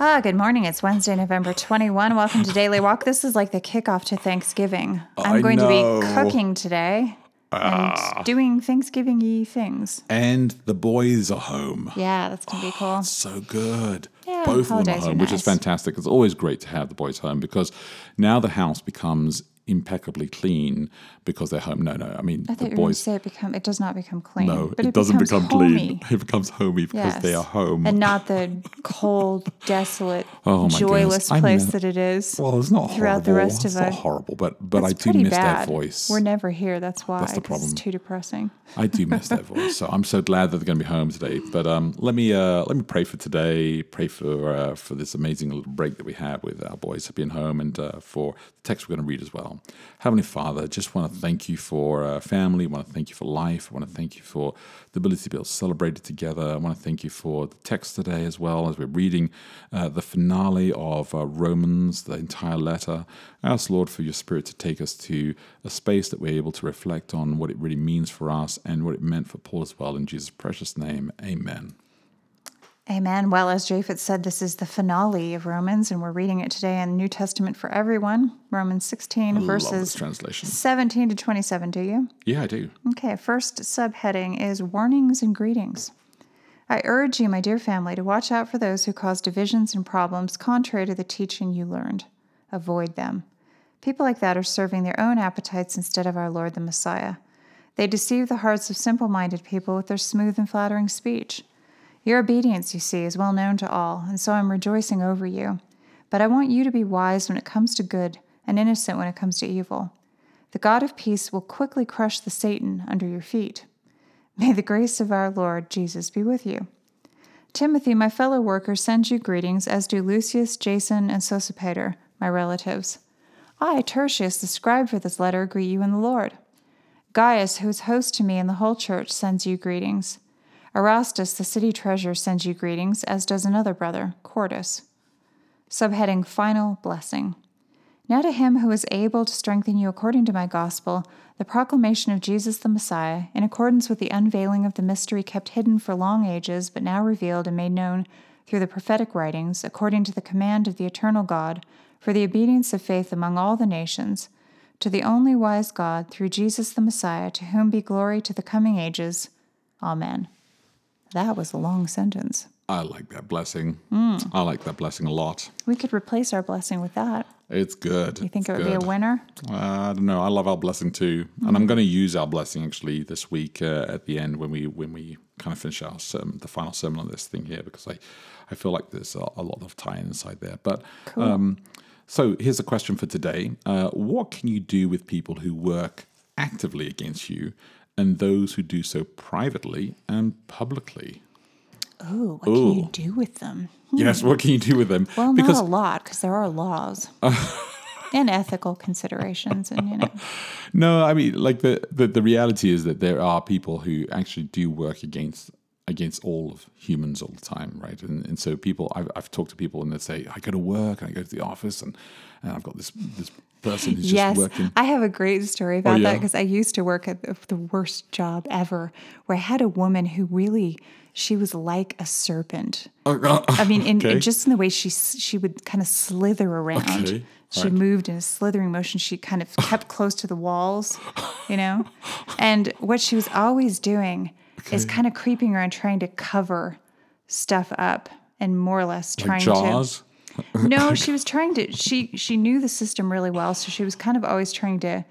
Ah, good morning. It's Wednesday, November 21. Welcome to Daily Walk. This is like the kickoff to Thanksgiving. I'm I going to be cooking today and doing Thanksgiving y things. And the boys are home. Yeah, that's going to be cool. So good. Yeah, Both of them holidays are are home, which is nice. fantastic. It's always great to have the boys home because now the house becomes impeccably clean because they're home. No, no. I mean, I the you were going to boys. say it become it does not become clean. No, but it, doesn't become homey. clean. It becomes homey because they are home. And not the cold, desolate, Oh joyless goodness. Place that it is. well, it's not throughout horrible. the rest it's of not it. horrible, but but I do miss bad. their voice. We're never here. That's why. That's the problem. It's too depressing. I do miss that voice, so I'm so glad that they're going to be home today. But um, let me uh, let me pray for today. Pray for uh, for this amazing little break that we had with our boys being home, and uh, for the text we're going to read as well. Heavenly Father, just want to thank you for uh, family. want to thank you for life. I want to thank you for the ability to be able to celebrate it together. I want to thank you for the text today as well as we're reading uh, the finale of uh, Romans, the entire letter. I ask Lord for your Spirit to take us to a space that we're able to reflect on what it really means for us and what it meant for Paul as well. In Jesus' precious name, Amen. Amen. Well, as Japhet said, this is the finale of Romans, and we're reading it today in New Testament for everyone. Romans 16, Love this verses translation. 17 to 27. Do you? Yeah, I do. Okay, first subheading is warnings and greetings. I urge you, my dear family, to watch out for those who cause divisions and problems contrary to the teaching you learned. Avoid them. People like that are serving their own appetites instead of our Lord the Messiah. They deceive the hearts of simple minded people with their smooth and flattering speech. Your obedience, you see, is well known to all, and so I'm rejoicing over you. But I want you to be wise when it comes to good and innocent when it comes to evil. The God of peace will quickly crush the Satan under your feet. May the grace of our Lord Jesus be with you. Timothy, my fellow worker, sends you greetings, as do Lucius, Jason, and Sosipater, my relatives. I, Tertius, the scribe for this letter, greet you in the Lord. Gaius, who is host to me and the whole church, sends you greetings. Erastus, the city treasurer, sends you greetings, as does another brother, Quartus. Subheading Final Blessing. Now to him who is able to strengthen you according to my gospel, the proclamation of Jesus the Messiah, in accordance with the unveiling of the mystery kept hidden for long ages, but now revealed and made known through the prophetic writings, according to the command of the eternal God, for the obedience of faith among all the nations, to the only wise God, through Jesus the Messiah, to whom be glory to the coming ages. Amen. That was a long sentence. I like that blessing. Hmm. I like that blessing a lot. We could replace our blessing with that. It's good. You think It's it would be a winner? Uh, I don't know. I love our blessing too, and Mm-hmm. I'm going to use our blessing actually this week uh, at the end when we when we kind of finish our sermon, the final sermon on this thing here, because I I feel like there's a, a lot of tie inside there. But um, so here's a question for today: uh, What can you do with people who work actively against you, and those who do so privately and publicly? Ooh, what can you do with them? Hmm. Yes, what can you do with them? Well, because not a lot because there are laws and ethical considerations, and you know, No, I mean, like the, the the reality is that there are people who actually do work against against all of humans all the time, right? And and so people, I've, I've talked to people and they say, I go to work and I go to the office and, and I've got this this person who's just yes, working. I have a great story oh, about that yeah? because I used to work at the- worst job ever, where I had a woman who really she was like a serpent. Oh, I mean, in, Okay. just in the way she she would kind of slither around. Okay, She right. moved in a slithering motion. She kind of kept close to the walls, you know. And what she was always doing is kind of creeping around, trying to cover stuff up, and more or less trying like to. No, she was trying to. She she knew the system really well, so she was kind of always trying to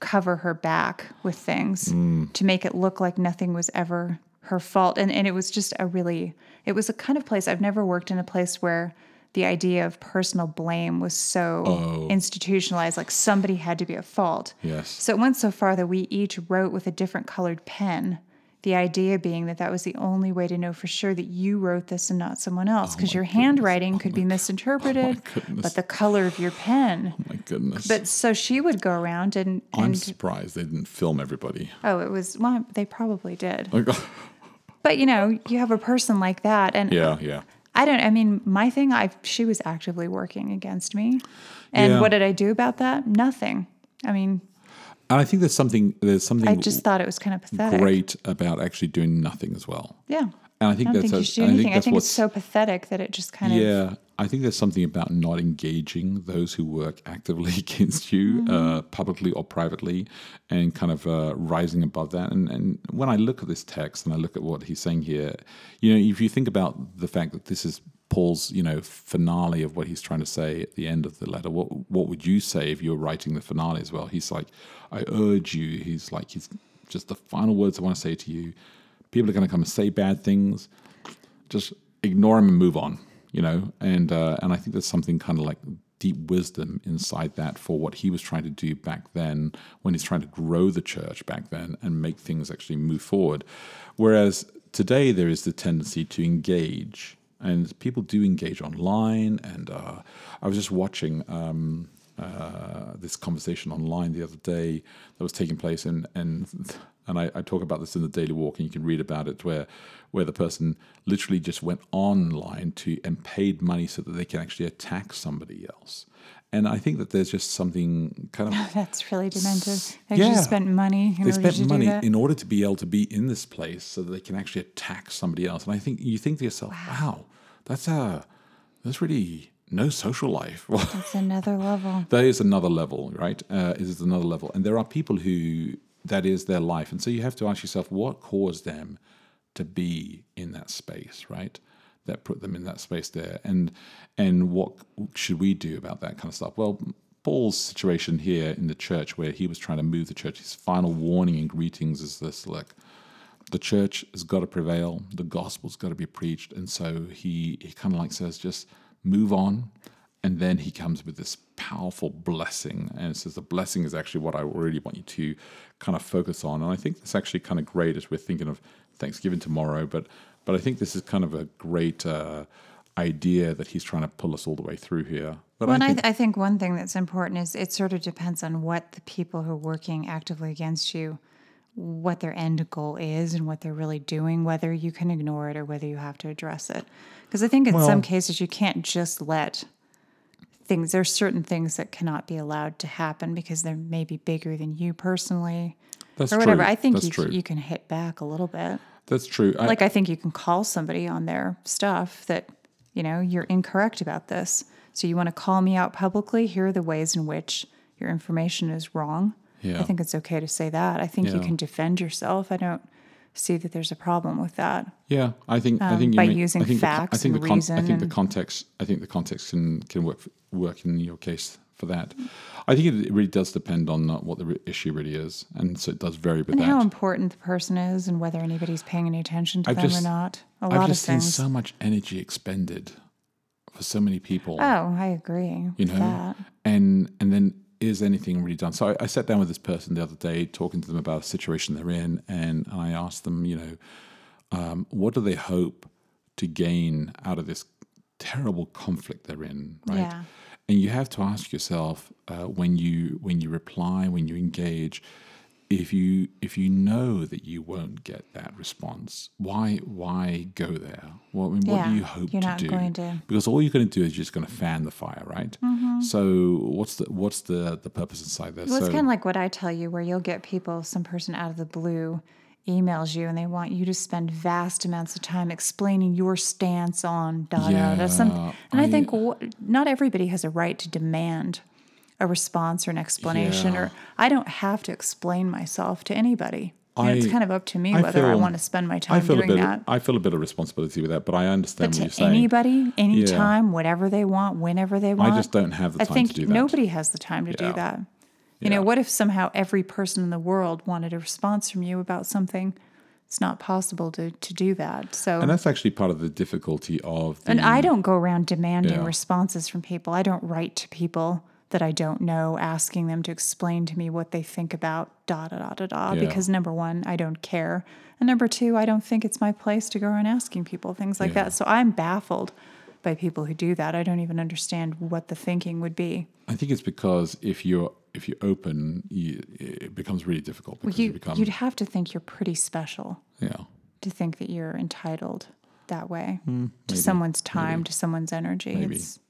cover her back with things mm. to make it look like nothing was ever her fault. And and it was just a really. It was a kind of place I've never worked in a place where the idea of personal blame was so oh. institutionalized, like somebody had to be at fault. Yes. So it went so far that we each wrote with a different colored pen The idea being that that was the only way to know for sure that you wrote this and not someone else, oh because my your goodness. handwriting oh could be misinterpreted, oh goodness. but the color of your pen. Oh my goodness. But so she would go around and, I'm surprised they didn't film everybody. oh, it was well, they probably did. Like, But you know, you have a person like that, and yeah, yeah. I don't. I mean, my thing. I she was actively working against me, and Yeah. what did I do about that? Nothing. I mean, And I think there's something there's something I just thought it was kind of pathetic. great about actually doing nothing as well. Yeah. And I think I that's think a- you should do I think. I think it's so pathetic that it just kind of. Yeah, I think there's something about not engaging those who work actively against you, Mm-hmm. uh, publicly or privately, and kind of uh, rising above that. And, and when I look at this text and I look at what he's saying here, you know, if you think about the fact that this is Paul's, you know, finale of what he's trying to say at the end of the letter, what what would you say if you were writing the finale as well? He's like, I urge you. He's like, he's just the final words I want to say to you. People are going to come and say bad things just ignore them and move on, you know. And uh, and I think there's something kind of like deep wisdom inside that for what he was trying to do back then when he's trying to grow the church back then and make things actually move forward. Whereas today there is the tendency to engage, and people do engage online. And uh, I was just watching. Um, uh, this conversation online the other day that was taking place, and and and I, I talk about this in the Daily Walk, and you can read about it, where where the person literally just went online to and paid money so that they can actually attack somebody else. And I think that there's just something kind of That's really demented. They Yeah. just spent money in they order to spent money in order to be able to be in this place so that they can actually attack somebody else. And I think you think to yourself, wow, that's a that's really no social life. That's another level. that is another level, right? Uh, it is another level, and there are people who that is their life, and so you have to ask yourself what caused them to be in that space, right? That put them in that space there, and and what should we do about that kind of stuff? Well, Paul's situation here in the church, where he was trying to move the church, his final warning and greetings is this: look, the church has got to prevail, the gospel's got to be preached, and so he he kind of like says, just move on, and then he comes with this powerful blessing, and it says the blessing is actually what I really want you to kind of focus on, and I think that's actually kind of great as we're thinking of Thanksgiving tomorrow, but but I think this is kind of a great uh, idea that he's trying to pull us all the way through here. But Well, and I I, th- I think one thing that's important is it sort of depends on what the people who are working actively against you, what their end goal is and what they're really doing, whether you can ignore it or whether you have to address it. Because I think in Well- some cases you can't just let things, there's certain things that cannot be allowed to happen because they're maybe bigger than you personally that's or whatever. true. I think that's you, true. you can hit back a little bit. that's true. I, like I think you can call somebody on their stuff that you know you're incorrect about this. So you want to call me out publicly. Here are the ways in which your information is wrong. Yeah. I think it's okay to say that. I think you can defend yourself. I don't see that there's a problem with that. Yeah, I think I um, think you by make- using I think the facts I think and the con- I think the context. I think the context can can work work in your case for that. I think it, it really does depend on what the issue really is, and so it does vary with And that. how important the person is and whether anybody's paying any attention to I've them just- or not. A I've lot of just seen things. so much energy expended for so many people. oh, I agree. you with know that. and and then is anything really done so I, I sat down with this person the other day talking to them about a situation they're in and i asked them you know um, what do they hope to gain out of this terrible conflict they're in right Yeah. and you have to ask yourself uh, when you when you reply when you engage if you if you know that you won't get that response why why go there well I mean, what do you hope you're to not do going to- because all you're going to do is just going to fan the fire right Mm-hmm. so what's the what's the the purpose inside this? Well, it's so kind of like what I tell you, where you'll get people, some person out of the blue emails you and they want you to spend vast amounts of time explaining your stance on da da da. And I, I- think not everybody has a right to demand a response or an explanation, Yeah. or I don't have to explain myself to anybody. You know, it's kind of up to me I whether I want to spend my I time feel doing bit that. I feel a bit of responsibility with that but I understand But what you're to saying anybody, anytime, whatever they want, whenever they want. I just don't have the I time think to do that nobody has the time to Yeah. do that. You Yeah. know, what if somehow every person in the world wanted a response from you about something? It's not possible to, to do that. So, and that's actually part of the difficulty of the, and I don't go around demanding Yeah. responses from people. I don't write to people that I don't know, asking them to explain to me what they think about da da da da da. Yeah. Because number one, I don't care. And number two, I don't think it's my place to go around asking people things like Yeah. that. So I'm baffled by people who do that. I don't even understand what the thinking would be. I think it's because if you're if you're open, you, it becomes really difficult because you, You, become you'd have to think you're pretty special yeah. to think that you're entitled that way to Hmm, maybe, someone's time, to someone's energy. Maybe. It's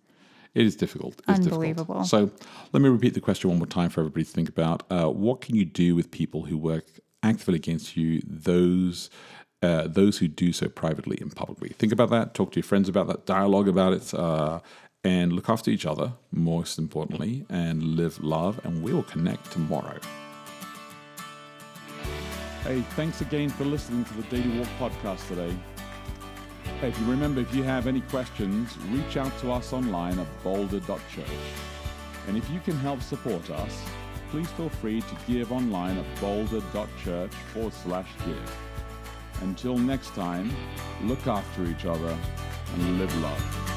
It is difficult. It's Unbelievable. Difficult. So let me repeat the question one more time for everybody to think about. Uh, what can you do with people who work actively against you? Those uh, those who do so privately and publicly. Think about that. Talk to your friends about that. Dialogue about it. Uh, and look after each other, most importantly, and live love. And we will connect tomorrow. Hey, thanks again for listening to the Daily Walk podcast today. If you remember, if you have any questions, reach out to us online at boulder.church. And if you can help support us, please feel free to give online at boulder.church forward slash give. Until next time, look after each other and live love.